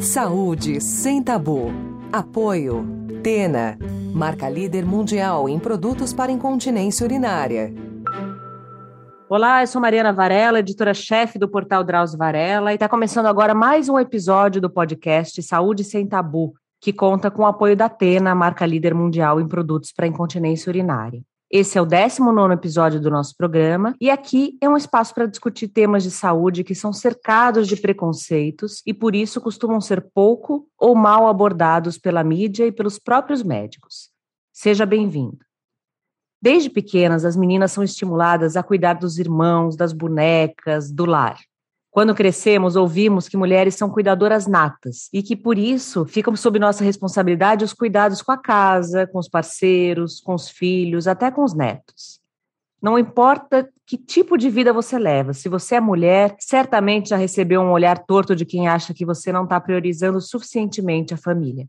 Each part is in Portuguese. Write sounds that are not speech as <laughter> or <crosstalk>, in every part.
Saúde sem tabu. Apoio. Tena. Marca líder mundial em produtos para incontinência urinária. Olá, eu sou Mariana Varela, editora-chefe do portal Drauzio Varela, e está começando agora mais um episódio do podcast Saúde Sem Tabu, que conta com o apoio da Tena, marca líder mundial em produtos para incontinência urinária. Esse é o 19 episódio do nosso programa, e aqui é um espaço para discutir temas de saúde que são cercados de preconceitos e, por isso, costumam ser pouco ou mal abordados pela mídia e pelos próprios médicos. Seja bem-vindo. Desde pequenas, as meninas são estimuladas a cuidar dos irmãos, das bonecas, do lar. Quando crescemos, ouvimos que mulheres são cuidadoras natas e que, por isso, ficam sob nossa responsabilidade os cuidados com a casa, com os parceiros, com os filhos, até com os netos. Não importa que tipo de vida você leva, se você é mulher, certamente já recebeu um olhar torto de quem acha que você não está priorizando suficientemente a família.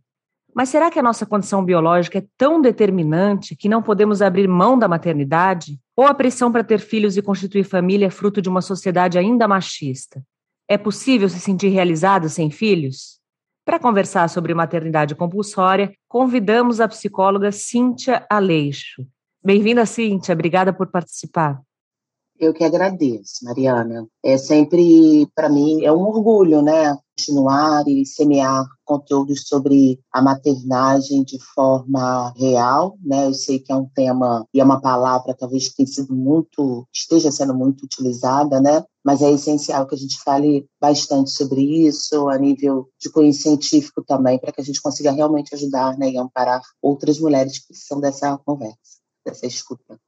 Mas será que a nossa condição biológica é tão determinante que não podemos abrir mão da maternidade? Ou a pressão para ter filhos e constituir família é fruto de uma sociedade ainda machista? É possível se sentir realizado sem filhos? Para conversar sobre maternidade compulsória, convidamos a psicóloga Cíntia Aleixo. Bem-vinda, Cíntia. Obrigada por participar. Eu que agradeço, Mariana. É sempre, para mim, é um orgulho, né? Continuar e semear conteúdos sobre a maternagem de forma real, né? Eu sei que é um tema e é uma palavra talvez que sido muito, esteja sendo muito utilizada, né? Mas é essencial que a gente fale bastante sobre isso a nível de cunho científico também, para que a gente consiga realmente ajudar, né? E amparar outras mulheres que precisam dessa conversa, dessa escuta.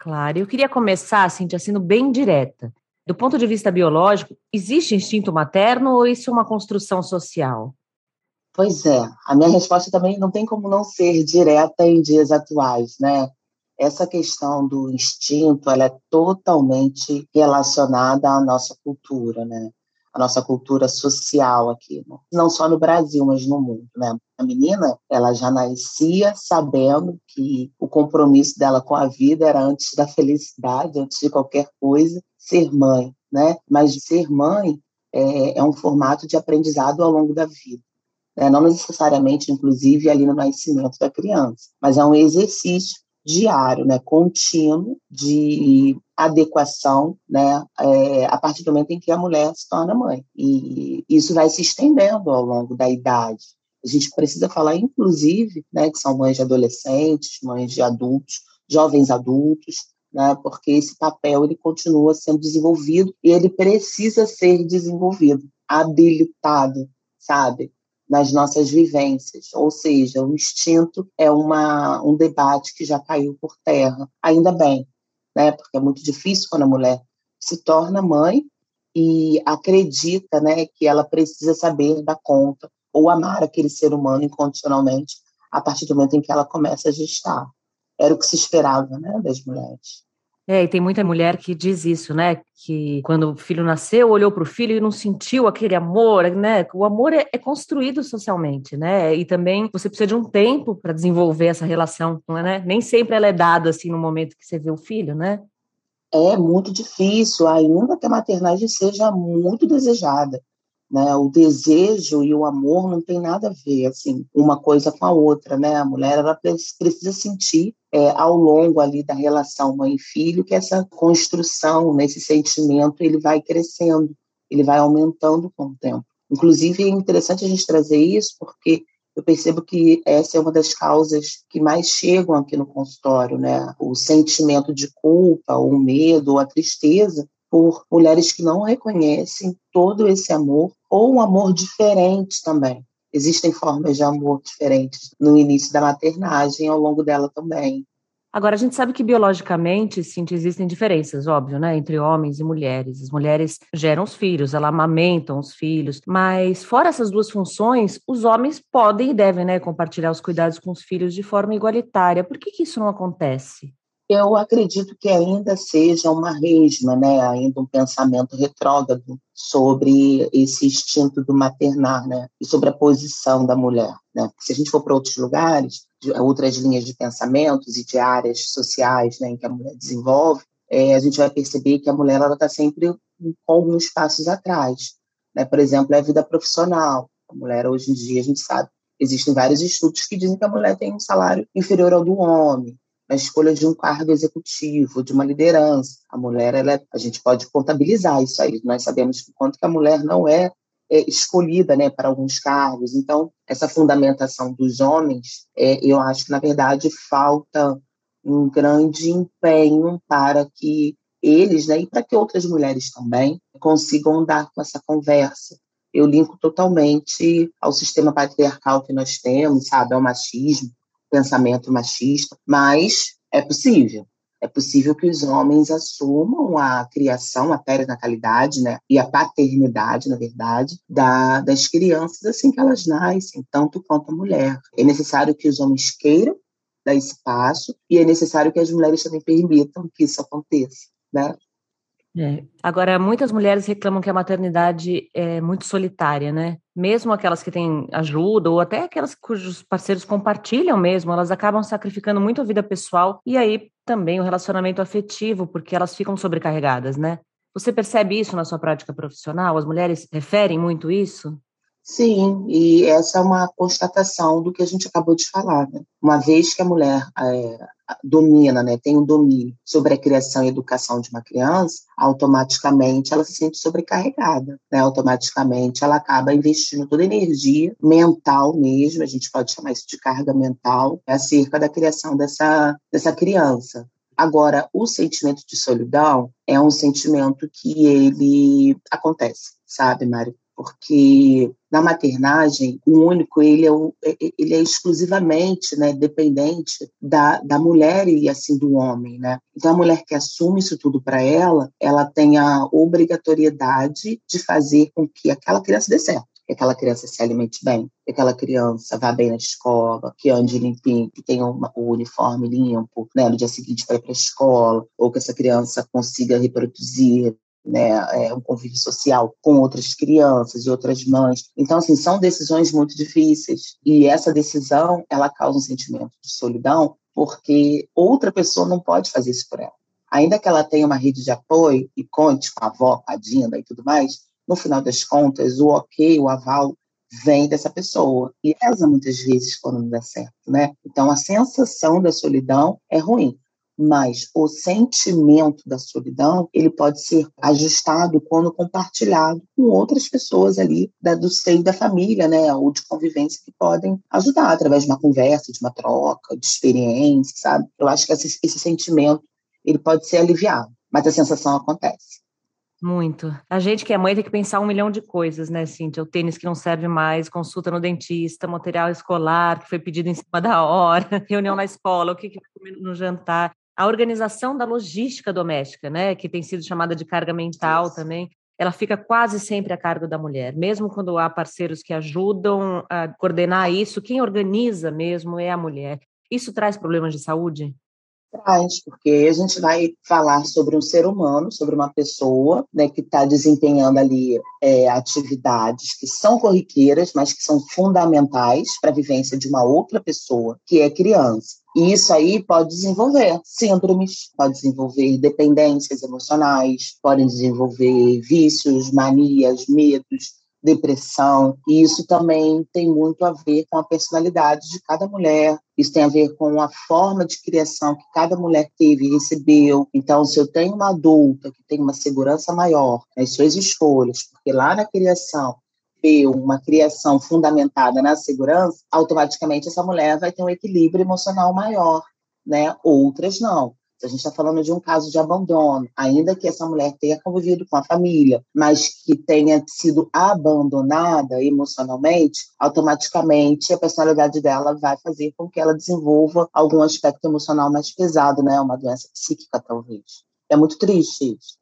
Claro, eu queria começar, assim, sendo bem direta. Do ponto de vista biológico, existe instinto materno ou isso é uma construção social? Pois é, a minha resposta também não tem como não ser direta em dias atuais, né? Essa questão do instinto, ela é totalmente relacionada à nossa cultura, né? Nossa cultura social aqui, não só no Brasil, mas no mundo, né? A menina, ela já nascia sabendo que o compromisso dela com a vida era antes da felicidade, antes de qualquer coisa, ser mãe, né? Mas ser mãe é, é um formato de aprendizado ao longo da vida. Né? Não necessariamente, inclusive, ali no nascimento da criança, mas é um exercício diário, né, contínuo de adequação, né, é, a partir do momento em que a mulher se torna mãe. E isso vai se estendendo ao longo da idade. A gente precisa falar, inclusive, né, que são mães de adolescentes, mães de adultos, jovens adultos, né, porque esse papel ele continua sendo desenvolvido e ele precisa ser desenvolvido, habilitado, sabe? Nas nossas vivências, ou seja, o instinto é uma, um debate que já caiu por terra, ainda bem, né? Porque é muito difícil quando a mulher se torna mãe e acredita, né, que ela precisa saber dar conta ou amar aquele ser humano incondicionalmente a partir do momento em que ela começa a gestar. Era o que se esperava, né, das mulheres. É, e tem muita mulher que diz isso, né? Que quando o filho nasceu, olhou para o filho e não sentiu aquele amor, né? O amor é, é, construído socialmente, né? E também você precisa de um tempo para desenvolver essa relação, é, né? Nem sempre ela é dada assim no momento que você vê o filho, né? É muito difícil, ainda que a maternagem seja muito desejada. Né? O desejo e o amor não tem nada a ver, assim, uma coisa com a outra, né? A mulher ela precisa sentir é, ao longo ali da relação mãe filho que essa construção, né, sentimento, ele vai crescendo, ele vai aumentando com o tempo. Inclusive é interessante a gente trazer isso porque eu percebo que essa é uma das causas que mais chegam aqui no consultório, né? O sentimento de culpa, o medo, a tristeza por mulheres que não reconhecem todo esse amor ou um amor diferente também. Existem formas de amor diferentes no início da maternagem ao longo dela também. Agora, a gente sabe que biologicamente, sim, existem diferenças, óbvio, né, entre homens e mulheres. As mulheres geram os filhos, elas amamentam os filhos, mas fora essas duas funções, os homens podem e devem, né, compartilhar os cuidados com os filhos de forma igualitária. Por que, que isso não acontece? Eu acredito que ainda seja uma resma, né, ainda um pensamento retrógrado sobre esse instinto do maternar, né, e sobre a posição da mulher, né. Se a gente for para outros lugares, outras linhas de pensamentos e de áreas sociais, né, em que a mulher desenvolve, é, a gente vai perceber que a mulher está sempre com alguns passos atrás, né. Por exemplo, é a vida profissional, A mulher, hoje em dia, a gente sabe, existem vários estudos que dizem que a mulher tem um salário inferior ao do homem, na escolha de um cargo executivo, de uma liderança. A mulher, ela, a gente pode contabilizar isso aí. Nós sabemos que quanto que a mulher não é, é escolhida né, para alguns cargos. Então, essa fundamentação dos homens, é, eu acho que, na verdade, falta um grande empenho para que eles, né, e para que outras mulheres também, consigam andar com essa conversa. Eu linko totalmente ao sistema patriarcal que nós temos, sabe, ao machismo, pensamento machista, mas é possível. É possível que os homens assumam a criação, a perinatalidade, né, e a paternidade, na verdade, da, das crianças assim que elas nascem, tanto quanto a mulher. É necessário que os homens queiram dar esse passo e é necessário que as mulheres também permitam que isso aconteça, né? É. Agora, muitas mulheres reclamam que a maternidade é muito solitária, né? Mesmo aquelas que têm ajuda, ou até aquelas cujos parceiros compartilham mesmo, elas acabam sacrificando muito a vida pessoal e aí também o relacionamento afetivo, porque elas ficam sobrecarregadas, né? Você percebe isso na sua prática profissional? As mulheres referem muito isso? Sim, e essa é uma constatação do que a gente acabou de falar. Né? Uma vez que a mulher é, domina, né, tem um domínio sobre a criação e educação de uma criança, automaticamente ela se sente sobrecarregada, né? Automaticamente ela acaba investindo toda a energia mental mesmo, a gente pode chamar isso de carga mental, acerca da criação dessa, dessa criança. Agora, o sentimento de solidão é um sentimento que ele acontece, sabe, Mário? Porque na maternagem o único ele é, é, é, ele é exclusivamente né, dependente da, da mulher e assim do homem, né? Então a mulher que assume isso tudo para ela, ela tem a obrigatoriedade de fazer com que aquela criança dê certo que aquela criança se alimente bem, que aquela criança vá bem na escola, que ande limpinho, que tenha uma, o uniforme limpo, né, no dia seguinte para ir para a escola, ou que essa criança consiga reproduzir né, é, um convívio social com outras crianças e outras mães. Então, assim, são decisões muito difíceis. E essa decisão, ela causa um sentimento de solidão, porque outra pessoa não pode fazer isso por ela. Ainda que ela tenha uma rede de apoio e conte com a avó, com a Dinda e tudo mais, no final das contas, o ok, o aval, vem dessa pessoa. E essa muitas vezes quando não dá certo, né? Então, a sensação da solidão é ruim mas o sentimento da solidão ele pode ser ajustado quando compartilhado com outras pessoas ali da, do seio da família, né, ou de convivência que podem ajudar através de uma conversa, de uma troca, de experiência, sabe? Eu acho que esse, esse sentimento ele pode ser aliviado, mas a sensação acontece. Muito. A gente que é mãe tem que pensar um milhão de coisas, né, Cíntia? O tênis que não serve mais, consulta no dentista, material escolar que foi pedido em cima da hora, <laughs> reunião na escola, o que, que vai comer no jantar a organização da logística doméstica, né, que tem sido chamada de carga mental Isso. também, ela fica quase sempre a cargo da mulher, mesmo quando há parceiros que ajudam a coordenar isso, quem organiza mesmo é a mulher. Isso traz problemas de saúde? Traz, porque a gente vai falar sobre um ser humano, sobre uma pessoa né, que está desempenhando ali é, atividades que são corriqueiras, mas que são fundamentais para a vivência de uma outra pessoa, que é criança. E isso aí pode desenvolver síndromes, pode desenvolver dependências emocionais, pode desenvolver vícios, manias, medos, depressão. E isso também tem muito a ver com a personalidade de cada mulher. Isso tem a ver com a forma de criação que cada mulher teve e recebeu. Então, se eu tenho uma adulta que tem uma segurança maior nas suas escolhas, porque lá na criação uma criação fundamentada na segurança, automaticamente essa mulher vai ter um equilíbrio emocional maior, né? Outras não. A gente está falando de um caso de abandono, ainda que essa mulher tenha convivido com a família, mas que tenha sido abandonada emocionalmente, automaticamente a personalidade dela vai fazer com que ela desenvolva algum aspecto emocional mais pesado, né? Uma doença psíquica, talvez. É muito triste isso.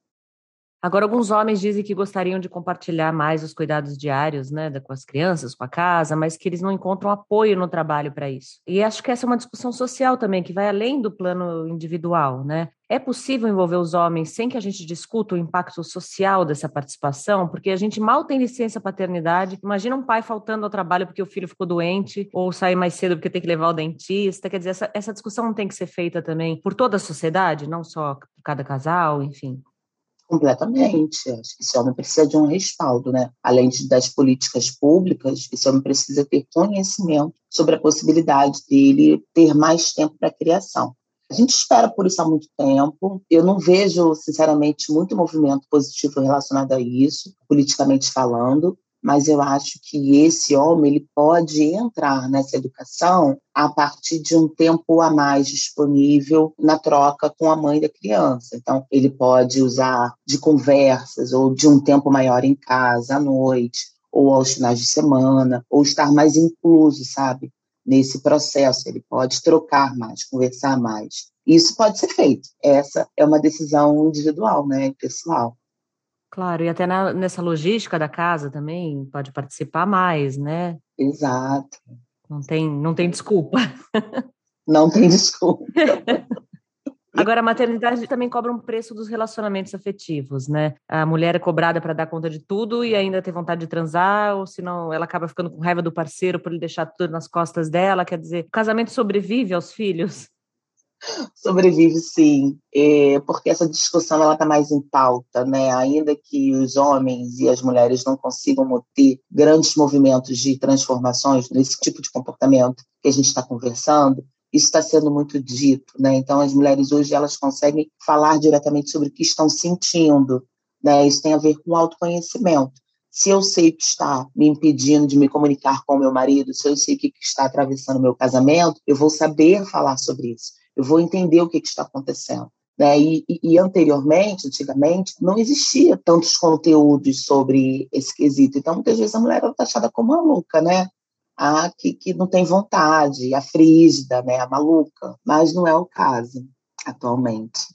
Agora, alguns homens dizem que gostariam de compartilhar mais os cuidados diários, né, com as crianças, com a casa, mas que eles não encontram apoio no trabalho para isso. E acho que essa é uma discussão social também, que vai além do plano individual, né? É possível envolver os homens sem que a gente discuta o impacto social dessa participação? Porque a gente mal tem licença paternidade. Imagina um pai faltando ao trabalho porque o filho ficou doente, ou sair mais cedo porque tem que levar o dentista. Quer dizer, essa, essa discussão tem que ser feita também por toda a sociedade, não só cada casal, enfim. Completamente. Acho que esse homem precisa de um respaldo, né? Além de, das políticas públicas, esse homem precisa ter conhecimento sobre a possibilidade dele ter mais tempo para criação. A gente espera por isso há muito tempo. Eu não vejo, sinceramente, muito movimento positivo relacionado a isso, politicamente falando mas eu acho que esse homem ele pode entrar nessa educação a partir de um tempo a mais disponível na troca com a mãe da criança. Então, ele pode usar de conversas ou de um tempo maior em casa à noite ou aos finais de semana, ou estar mais incluso, sabe, nesse processo. Ele pode trocar mais, conversar mais. Isso pode ser feito. Essa é uma decisão individual, né, pessoal. Claro, e até na, nessa logística da casa também pode participar mais, né? Exato. Não tem, não tem desculpa. Não tem desculpa. <laughs> Agora, a maternidade também cobra um preço dos relacionamentos afetivos, né? A mulher é cobrada para dar conta de tudo e ainda ter vontade de transar, ou senão ela acaba ficando com raiva do parceiro por ele deixar tudo nas costas dela. Quer dizer, o casamento sobrevive aos filhos? <laughs> Sobrevive sim, é, porque essa discussão ela está mais em pauta, né? Ainda que os homens e as mulheres não consigam ter grandes movimentos de transformações nesse tipo de comportamento que a gente está conversando, isso está sendo muito dito, né? Então as mulheres hoje elas conseguem falar diretamente sobre o que estão sentindo, né? Isso tem a ver com autoconhecimento. Se eu sei o que está me impedindo de me comunicar com meu marido, se eu sei o que está atravessando meu casamento, eu vou saber falar sobre isso eu vou entender o que, que está acontecendo. Né? E, e, anteriormente, antigamente, não existia tantos conteúdos sobre esse quesito. Então, muitas vezes a mulher era taxada como maluca, né? A que, que não tem vontade, a frígida, né? a maluca. Mas não é o caso atualmente.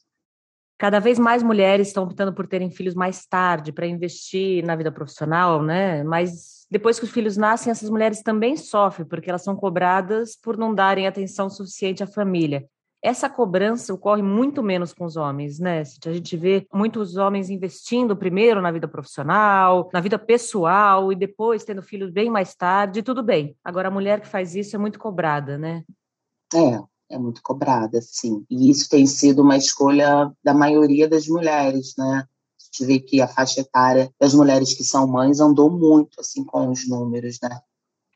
Cada vez mais mulheres estão optando por terem filhos mais tarde para investir na vida profissional, né? Mas depois que os filhos nascem, essas mulheres também sofrem, porque elas são cobradas por não darem atenção suficiente à família essa cobrança ocorre muito menos com os homens, né? A gente vê muitos homens investindo primeiro na vida profissional, na vida pessoal e depois tendo filhos bem mais tarde, tudo bem. Agora, a mulher que faz isso é muito cobrada, né? É, é muito cobrada, sim. E isso tem sido uma escolha da maioria das mulheres, né? A gente vê que a faixa etária das mulheres que são mães andou muito, assim, com os números, né?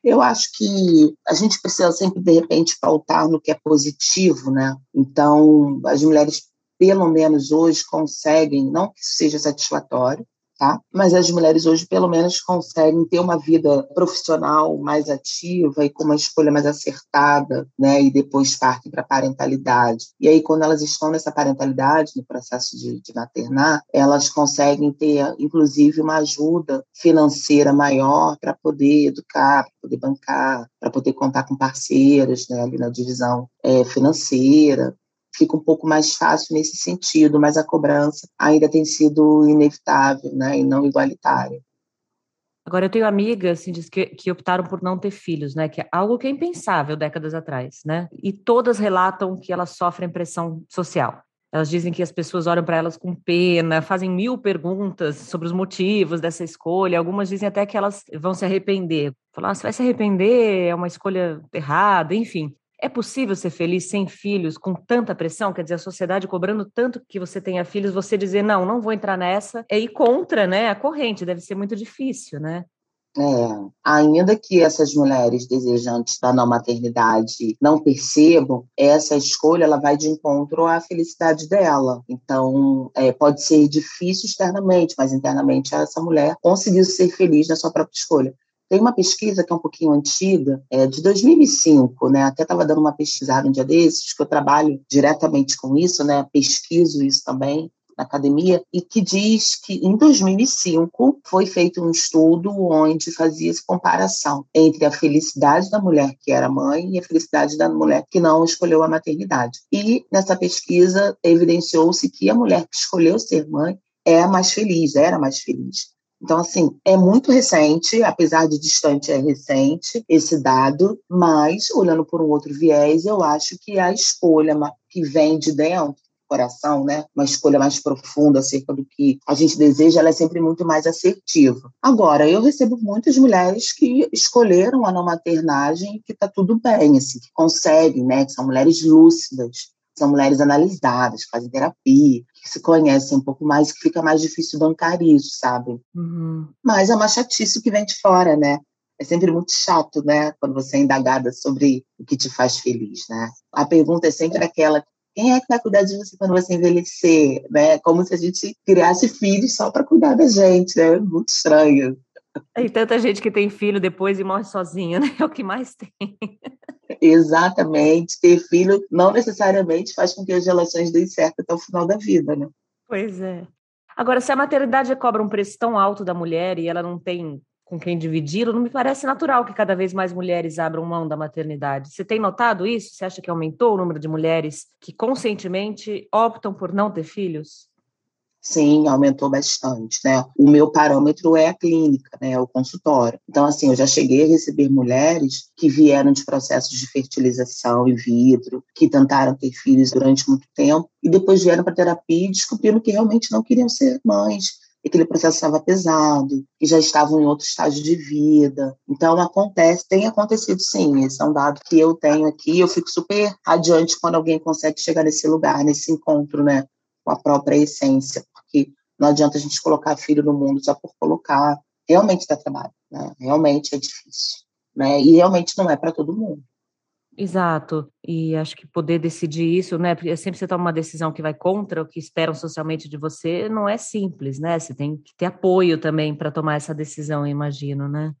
Eu acho que a gente precisa sempre, de repente, pautar no que é positivo, né? Então, as mulheres, pelo menos hoje, conseguem, não que seja satisfatório, tá? Mas as mulheres hoje, pelo menos, conseguem ter uma vida profissional mais ativa e com uma escolha mais acertada, né? E depois partem para parentalidade. E aí, quando elas estão nessa parentalidade, no processo de, de maternar, elas conseguem ter, inclusive, uma ajuda financeira maior para poder educar, para poder bancar, para poder contar com parceiros, né? Ali na divisão é, financeira fica um pouco mais fácil nesse sentido, mas a cobrança ainda tem sido inevitável né, e não igualitária. Agora, eu tenho amigas assim, que, que optaram por não ter filhos, né? Que é algo que é impensável décadas atrás, né? E todas relatam que elas sofrem pressão social. Elas dizem que as pessoas olham para elas com pena, fazem mil perguntas sobre os motivos dessa escolha. Algumas dizem até que elas vão se arrepender. Falar, ah, você vai se arrepender, é uma escolha errada, enfim. É possível ser feliz sem filhos, com tanta pressão? Quer dizer, a sociedade cobrando tanto que você tenha filhos, você dizer, não, não vou entrar nessa, é ir contra né, a corrente, deve ser muito difícil, né? É, ainda que essas mulheres desejantes da não maternidade não percebam, essa escolha ela vai de encontro à felicidade dela. Então, é, pode ser difícil externamente, mas internamente essa mulher conseguiu ser feliz na sua própria escolha. Tem uma pesquisa que é um pouquinho antiga, é de 2005, né? Até estava dando uma pesquisada um dia desses, que eu trabalho diretamente com isso, né? Pesquiso isso também na academia, e que diz que em 2005 foi feito um estudo onde fazia essa comparação entre a felicidade da mulher que era mãe e a felicidade da mulher que não escolheu a maternidade. E nessa pesquisa evidenciou-se que a mulher que escolheu ser mãe é mais feliz, era mais feliz. Então, assim, é muito recente, apesar de distante, é recente esse dado, mas, olhando por um outro viés, eu acho que a escolha que vem de dentro coração, né? Uma escolha mais profunda acerca do que a gente deseja, ela é sempre muito mais assertiva. Agora, eu recebo muitas mulheres que escolheram a não maternagem e que tá tudo bem, assim, que conseguem, né? Que são mulheres lúcidas, são mulheres analisadas, que fazem terapia, que se conhecem um pouco mais, que fica mais difícil bancar isso, sabe? Uhum. Mas é uma chatice que vem de fora, né? É sempre muito chato, né? Quando você é indagada sobre o que te faz feliz, né? A pergunta é sempre aquela: quem é que vai cuidar de você quando você envelhecer? Né? Como se a gente criasse filhos só para cuidar da gente, né? Muito estranho. E tanta gente que tem filho depois e morre sozinha, né? É o que mais tem. Exatamente. Ter filho não necessariamente faz com que as relações deem certo até o final da vida, né? Pois é. Agora, se a maternidade cobra um preço tão alto da mulher e ela não tem com quem dividi-lo, não me parece natural que cada vez mais mulheres abram mão da maternidade. Você tem notado isso? Você acha que aumentou o número de mulheres que conscientemente optam por não ter filhos? Sim, aumentou bastante, né? O meu parâmetro é a clínica, né? É o consultório. Então, assim, eu já cheguei a receber mulheres que vieram de processos de fertilização in vitro, que tentaram ter filhos durante muito tempo e depois vieram para terapia e descobriram que realmente não queriam ser mães, que aquele processo estava pesado, que já estavam em outro estágio de vida. Então, acontece, tem acontecido sim, esse é um dado que eu tenho aqui, eu fico super adiante quando alguém consegue chegar nesse lugar, nesse encontro, né, com a própria essência, porque não adianta a gente colocar filho no mundo só por colocar, realmente dá trabalho, né, realmente é difícil, né, e realmente não é para todo mundo. Exato. E acho que poder decidir isso, né? Porque sempre você toma uma decisão que vai contra o que esperam socialmente de você, não é simples, né? Você tem que ter apoio também para tomar essa decisão, imagino, né?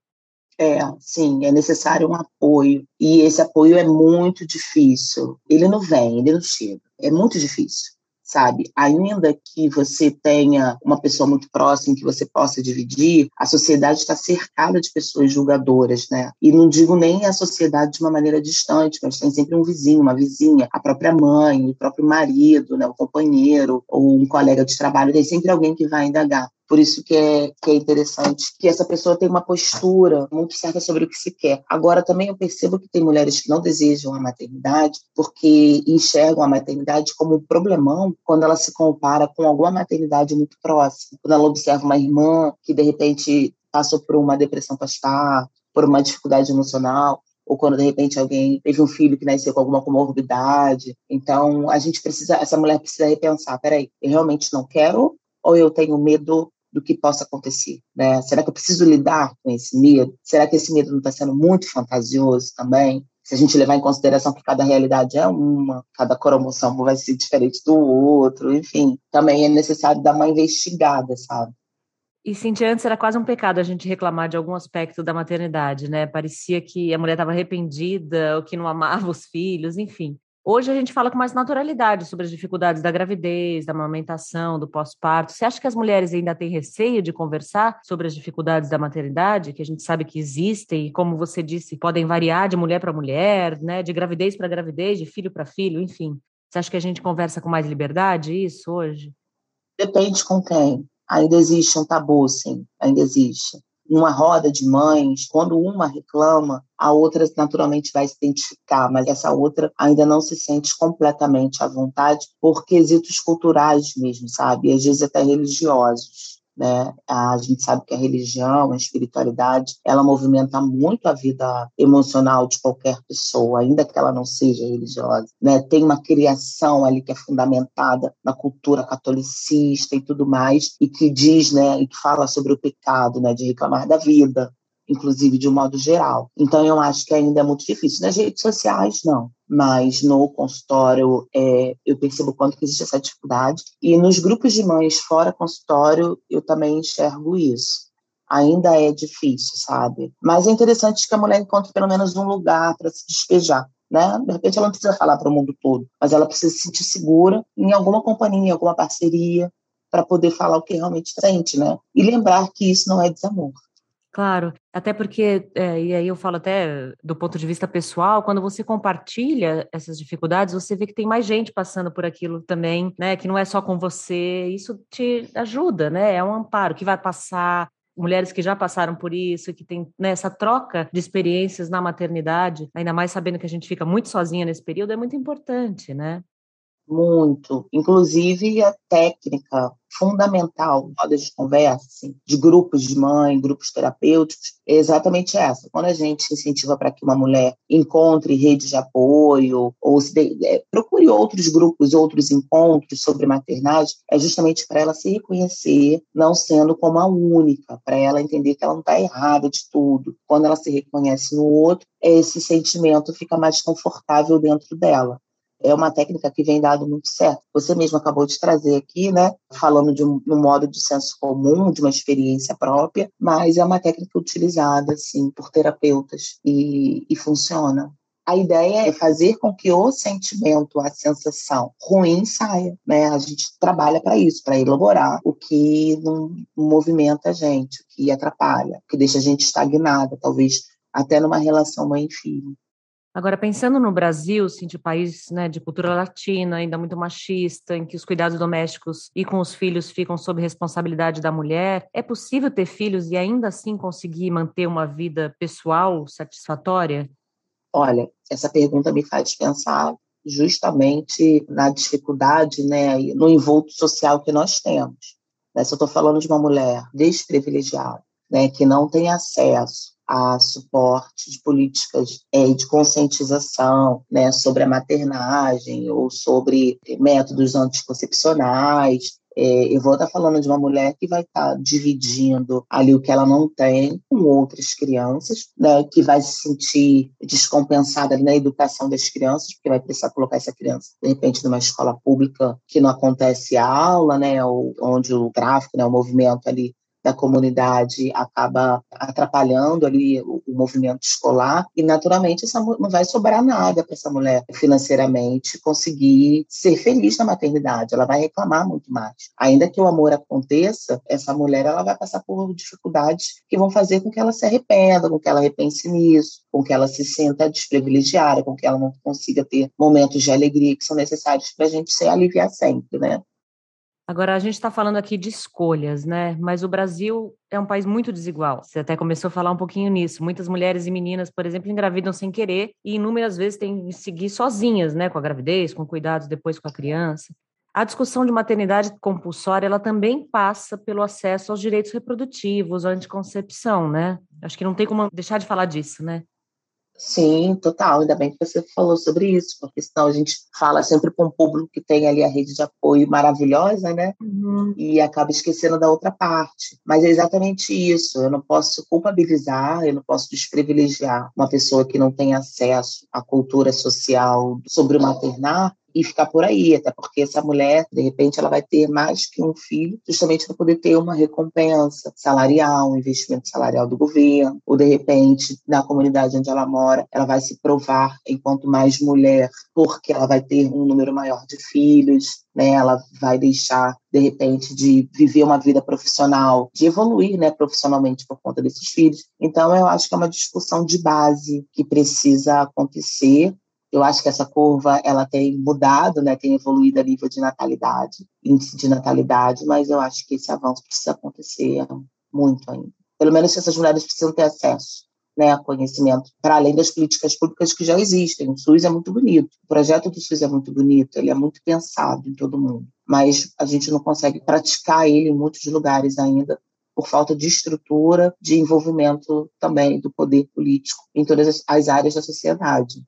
É, sim, é necessário um apoio. E esse apoio é muito difícil. Ele não vem, ele não chega. É muito difícil sabe? Ainda que você tenha uma pessoa muito próxima que você possa dividir, a sociedade está cercada de pessoas julgadoras, né? E não digo nem a sociedade de uma maneira distante, mas tem sempre um vizinho, uma vizinha, a própria mãe, o próprio marido, né? o companheiro ou um colega de trabalho, tem sempre alguém que vai indagar. Por isso que é, que é interessante que essa pessoa tenha uma postura muito certa sobre o que se quer. Agora, também eu percebo que tem mulheres que não desejam a maternidade porque enxergam a maternidade como um problemão quando ela se compara com alguma maternidade muito próxima. Quando ela observa uma irmã que, de repente, passou por uma depressão pós-parto, por uma dificuldade emocional, ou quando de repente alguém teve um filho que nasceu com alguma comorbidade. Então, a gente precisa, essa mulher precisa repensar, peraí, eu realmente não quero ou eu tenho medo do que possa acontecer. Né? Será que eu preciso lidar com esse medo? Será que esse medo não está sendo muito fantasioso também? Se a gente levar em consideração que cada realidade é uma, cada cromossomo vai ser diferente do outro, enfim, também é necessário dar uma investigada, sabe? E Cintia, antes era quase um pecado a gente reclamar de algum aspecto da maternidade, né? Parecia que a mulher estava arrependida, ou que não amava os filhos, enfim. Hoje a gente fala com mais naturalidade sobre as dificuldades da gravidez, da amamentação, do pós-parto. Você acha que as mulheres ainda têm receio de conversar sobre as dificuldades da maternidade, que a gente sabe que existem e, como você disse, podem variar de mulher para mulher, né, de gravidez para gravidez, de filho para filho, enfim. Você acha que a gente conversa com mais liberdade isso hoje? Depende com quem. Ainda existe um tabu, sim, ainda existe numa roda de mães, quando uma reclama, a outra naturalmente vai se identificar, mas essa outra ainda não se sente completamente à vontade por quesitos culturais mesmo, sabe? E às vezes até religiosos. Né? A gente sabe que a religião, a espiritualidade, ela movimenta muito a vida emocional de qualquer pessoa, ainda que ela não seja religiosa. Né? Tem uma criação ali que é fundamentada na cultura catolicista e tudo mais, e que diz, né, e que fala sobre o pecado, né, de reclamar da vida, inclusive de um modo geral. Então, eu acho que ainda é muito difícil. Nas redes sociais, não. Mas no consultório, é, eu percebo quanto que existe essa dificuldade. E nos grupos de mães fora consultório, eu também enxergo isso. Ainda é difícil, sabe? Mas é interessante que a mulher encontre pelo menos um lugar para se despejar. Né? De repente ela não precisa falar para o mundo todo, mas ela precisa se sentir segura em alguma companhia, em alguma parceria, para poder falar o que realmente sente, né? E lembrar que isso não é desamor. Claro, até porque, é, e aí eu falo até do ponto de vista pessoal, quando você compartilha essas dificuldades, você vê que tem mais gente passando por aquilo também, né? Que não é só com você, isso te ajuda, né? É um amparo que vai passar, mulheres que já passaram por isso, que tem né, essa troca de experiências na maternidade, ainda mais sabendo que a gente fica muito sozinha nesse período, é muito importante, né? Muito. Inclusive, a técnica fundamental, rodas de conversa, assim, de grupos de mãe, grupos terapêuticos, é exatamente essa. Quando a gente incentiva para que uma mulher encontre redes de apoio, ou de, é, procure outros grupos, outros encontros sobre maternagem, é justamente para ela se reconhecer, não sendo como a única, para ela entender que ela não está errada de tudo. Quando ela se reconhece no outro, esse sentimento fica mais confortável dentro dela é uma técnica que vem dado muito certo. Você mesmo acabou de trazer aqui, né, falando de um, um, modo de senso comum, de uma experiência própria, mas é uma técnica utilizada, sim, por terapeutas e, e funciona. A ideia é fazer com que o sentimento, a sensação ruim saia, né? A gente trabalha para isso, para elaborar o que não movimenta a gente, o que atrapalha, o que deixa a gente estagnada, talvez até numa relação mãe-filho. Agora, pensando no Brasil, assim, de país né, de cultura latina, ainda muito machista, em que os cuidados domésticos e com os filhos ficam sob responsabilidade da mulher, é possível ter filhos e ainda assim conseguir manter uma vida pessoal satisfatória? Olha, essa pergunta me faz pensar justamente na dificuldade, né, no envolto social que nós temos. Né? Se eu estou falando de uma mulher desprivilegiada, né, que não tem acesso a suporte de políticas é, de conscientização né, sobre a maternagem ou sobre métodos anticoncepcionais. É, eu vou estar falando de uma mulher que vai estar dividindo ali o que ela não tem com outras crianças, né, que vai se sentir descompensada na educação das crianças, porque vai precisar colocar essa criança, de repente, numa escola pública que não acontece aula, né, ou onde o tráfico, né, o movimento ali da comunidade acaba atrapalhando ali o, o movimento escolar e naturalmente essa, não vai sobrar nada para essa mulher financeiramente conseguir ser feliz na maternidade, ela vai reclamar muito mais. Ainda que o amor aconteça, essa mulher ela vai passar por dificuldades que vão fazer com que ela se arrependa, com que ela repense nisso, com que ela se sinta desprivilegiada, com que ela não consiga ter momentos de alegria que são necessários para a gente se aliviar sempre, né? Agora, a gente está falando aqui de escolhas, né? Mas o Brasil é um país muito desigual. Você até começou a falar um pouquinho nisso. Muitas mulheres e meninas, por exemplo, engravidam sem querer e inúmeras vezes têm que seguir sozinhas, né? Com a gravidez, com cuidados depois com a criança. A discussão de maternidade compulsória, ela também passa pelo acesso aos direitos reprodutivos, à anticoncepção, né? Acho que não tem como deixar de falar disso, né? Sim, total. Ainda bem que você falou sobre isso, porque senão a gente fala sempre com um público que tem ali a rede de apoio maravilhosa, né? Uhum. E acaba esquecendo da outra parte. Mas é exatamente isso. Eu não posso culpabilizar, eu não posso desprivilegiar uma pessoa que não tem acesso à cultura social sobre o maternar, e ficar por aí, até porque essa mulher, de repente, ela vai ter mais que um filho, justamente para poder ter uma recompensa salarial, um investimento salarial do governo, ou de repente, na comunidade onde ela mora, ela vai se provar enquanto mais mulher, porque ela vai ter um número maior de filhos, né? Ela vai deixar de repente de viver uma vida profissional, de evoluir, né, profissionalmente por conta desses filhos. Então eu acho que é uma discussão de base que precisa acontecer eu acho que essa curva ela tem mudado, né, tem evoluído a nível de natalidade, índice de natalidade, mas eu acho que esse avanço precisa acontecer muito ainda. Pelo menos essas mulheres precisam ter acesso né, a conhecimento, para além das políticas públicas que já existem. O SUS é muito bonito, o projeto do SUS é muito bonito, ele é muito pensado em todo mundo, mas a gente não consegue praticar ele em muitos lugares ainda por falta de estrutura, de envolvimento também do poder político em todas as áreas da sociedade.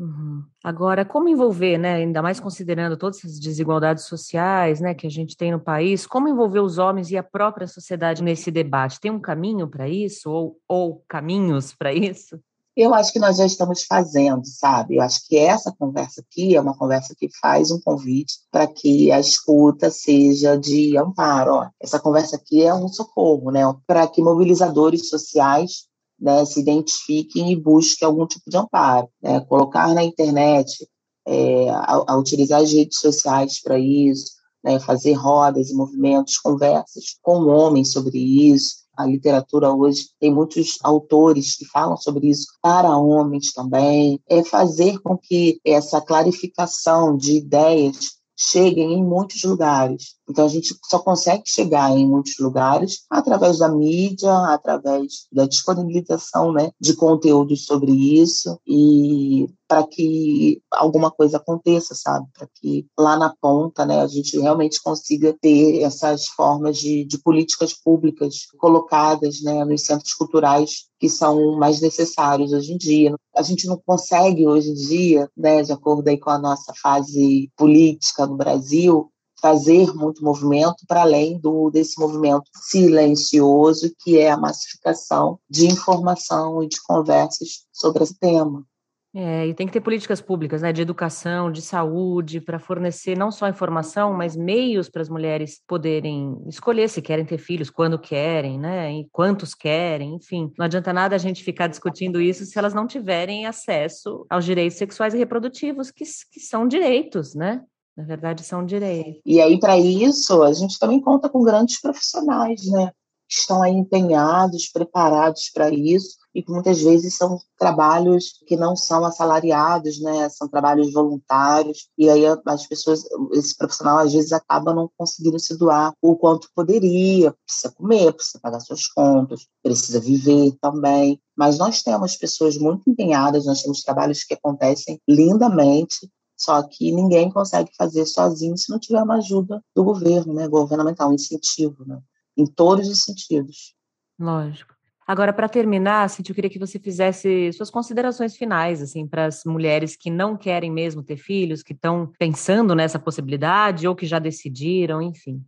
Uhum. Agora, como envolver, né, ainda mais considerando todas as desigualdades sociais, né, que a gente tem no país, como envolver os homens e a própria sociedade nesse debate? Tem um caminho para isso ou, ou caminhos para isso? Eu acho que nós já estamos fazendo, sabe? Eu acho que essa conversa aqui é uma conversa que faz um convite para que a escuta seja de amparo. Ó, essa conversa aqui é um socorro, né? Para que mobilizadores sociais né, se identifiquem e busquem algum tipo de amparo. Né? Colocar na internet, é, a, a, utilizar as redes sociais para isso, né, fazer rodas e movimentos, conversas com homens sobre isso. A literatura hoje tem muitos autores que falam sobre isso para homens também. É fazer com que essa clarificação de ideias cheguem em muitos lugares. Então, a gente só consegue chegar em muitos lugares através da mídia, através da disponibilização né, de conteúdos sobre isso. E para que alguma coisa aconteça, sabe? Para que lá na ponta, né, a gente realmente consiga ter essas formas de, de políticas públicas colocadas, né, nos centros culturais que são mais necessários hoje em dia. A gente não consegue hoje em dia, né, de acordo aí com a nossa fase política no Brasil, fazer muito movimento para além do desse movimento silencioso que é a massificação de informação e de conversas sobre esse tema. É, e tem que ter políticas públicas, né, de educação, de saúde, para fornecer não só informação, mas meios para as mulheres poderem escolher se querem ter filhos, quando querem, né, e quantos querem, enfim. Não adianta nada a gente ficar discutindo isso se elas não tiverem acesso aos direitos sexuais e reprodutivos, que, que são direitos, né? Na verdade, são direitos. E aí, para isso, a gente também conta com grandes profissionais, né? Que estão aí empenhados, preparados para isso e que muitas vezes são trabalhos que não são assalariados, né? São trabalhos voluntários e aí as pessoas, esse profissional às vezes acaba não conseguindo se doar o quanto poderia, precisa comer, precisa pagar suas contas, precisa viver também. Mas nós temos pessoas muito empenhadas, nós temos trabalhos que acontecem lindamente só que ninguém consegue fazer sozinho se não tiver uma ajuda do governo, né, governamental, um incentivo, né, em todos os sentidos. Lógico. Agora, para terminar, Cintia, eu queria que você fizesse suas considerações finais, assim, para as mulheres que não querem mesmo ter filhos, que estão pensando nessa possibilidade ou que já decidiram, enfim.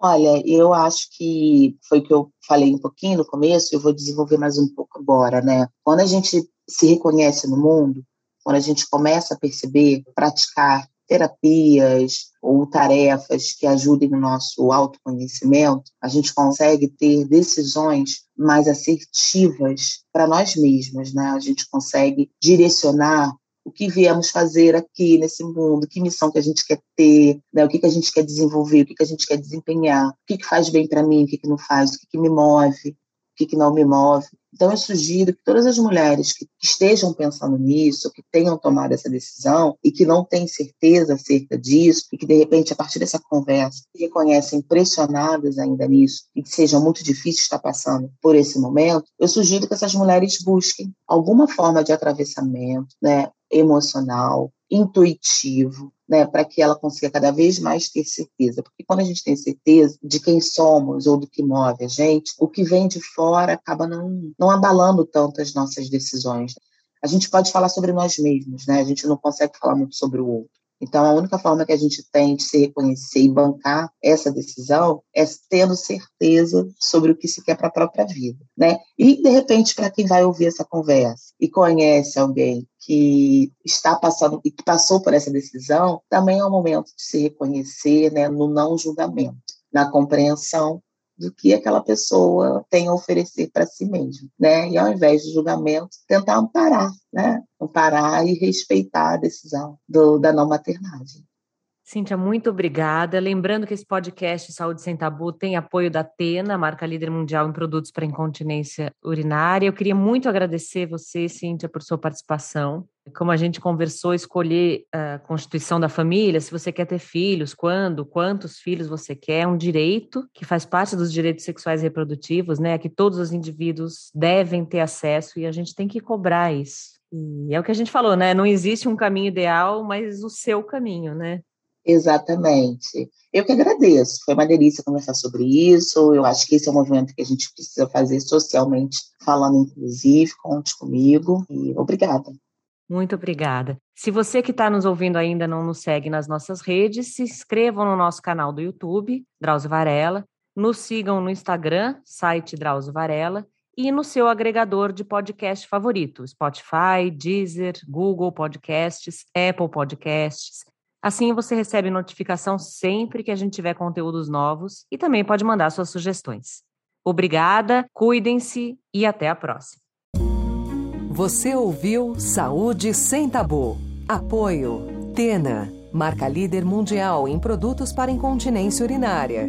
Olha, eu acho que foi o que eu falei um pouquinho no começo, eu vou desenvolver mais um pouco agora, né? Quando a gente se reconhece no mundo, quando a gente começa a perceber, praticar terapias ou tarefas que ajudem no nosso autoconhecimento, a gente consegue ter decisões mais assertivas para nós mesmos, né? A gente consegue direcionar o que viemos fazer aqui nesse mundo, que missão que a gente quer ter, né? o que, que a gente quer desenvolver, o que, que a gente quer desempenhar, o que, que faz bem para mim, o que, que não faz, o que, que me move, que, que não me move. Então, eu sugiro que todas as mulheres que estejam pensando nisso, que tenham tomado essa decisão e que não têm certeza acerca disso, e que, de repente, a partir dessa conversa, se reconhecem pressionadas ainda nisso, e que seja muito difícil estar passando por esse momento, eu sugiro que essas mulheres busquem alguma forma de atravessamento né, emocional, intuitivo, né, para que ela consiga cada vez mais ter certeza. Porque quando a gente tem certeza de quem somos ou do que move a gente, o que vem de fora acaba não, não abalando tanto as nossas decisões. A gente pode falar sobre nós mesmos, né? A gente não consegue falar muito sobre o outro. Então, a única forma que a gente tem de se reconhecer e bancar essa decisão é tendo certeza sobre o que se quer para a própria vida, né? E, de repente, para quem vai ouvir essa conversa e conhece alguém que está passando e que passou por essa decisão, também é o momento de se reconhecer né, no não julgamento, na compreensão do que aquela pessoa tem a oferecer para si mesma, né? E ao invés de julgamento, tentar amparar, né? Amparar e respeitar a decisão do, da não maternagem. Cíntia, muito obrigada. Lembrando que esse podcast Saúde Sem Tabu tem apoio da Tena, marca líder mundial em produtos para incontinência urinária. Eu queria muito agradecer você, Cíntia, por sua participação. Como a gente conversou, escolher a constituição da família, se você quer ter filhos, quando, quantos filhos você quer, é um direito que faz parte dos direitos sexuais e reprodutivos, né? Que todos os indivíduos devem ter acesso e a gente tem que cobrar isso. E é o que a gente falou, né? Não existe um caminho ideal, mas o seu caminho, né? Exatamente. Eu que agradeço. Foi uma delícia conversar sobre isso. Eu acho que esse é um movimento que a gente precisa fazer socialmente, falando inclusive. Conte comigo e obrigada. Muito obrigada. Se você que está nos ouvindo ainda não nos segue nas nossas redes, se inscrevam no nosso canal do YouTube, Drauzio Varela. Nos sigam no Instagram, site Drauzio Varela. E no seu agregador de podcast favorito, Spotify, Deezer, Google Podcasts, Apple Podcasts. Assim você recebe notificação sempre que a gente tiver conteúdos novos e também pode mandar suas sugestões. Obrigada, cuidem-se e até a próxima. Você ouviu Saúde Sem Tabu. Apoio Tena, marca líder mundial em produtos para incontinência urinária.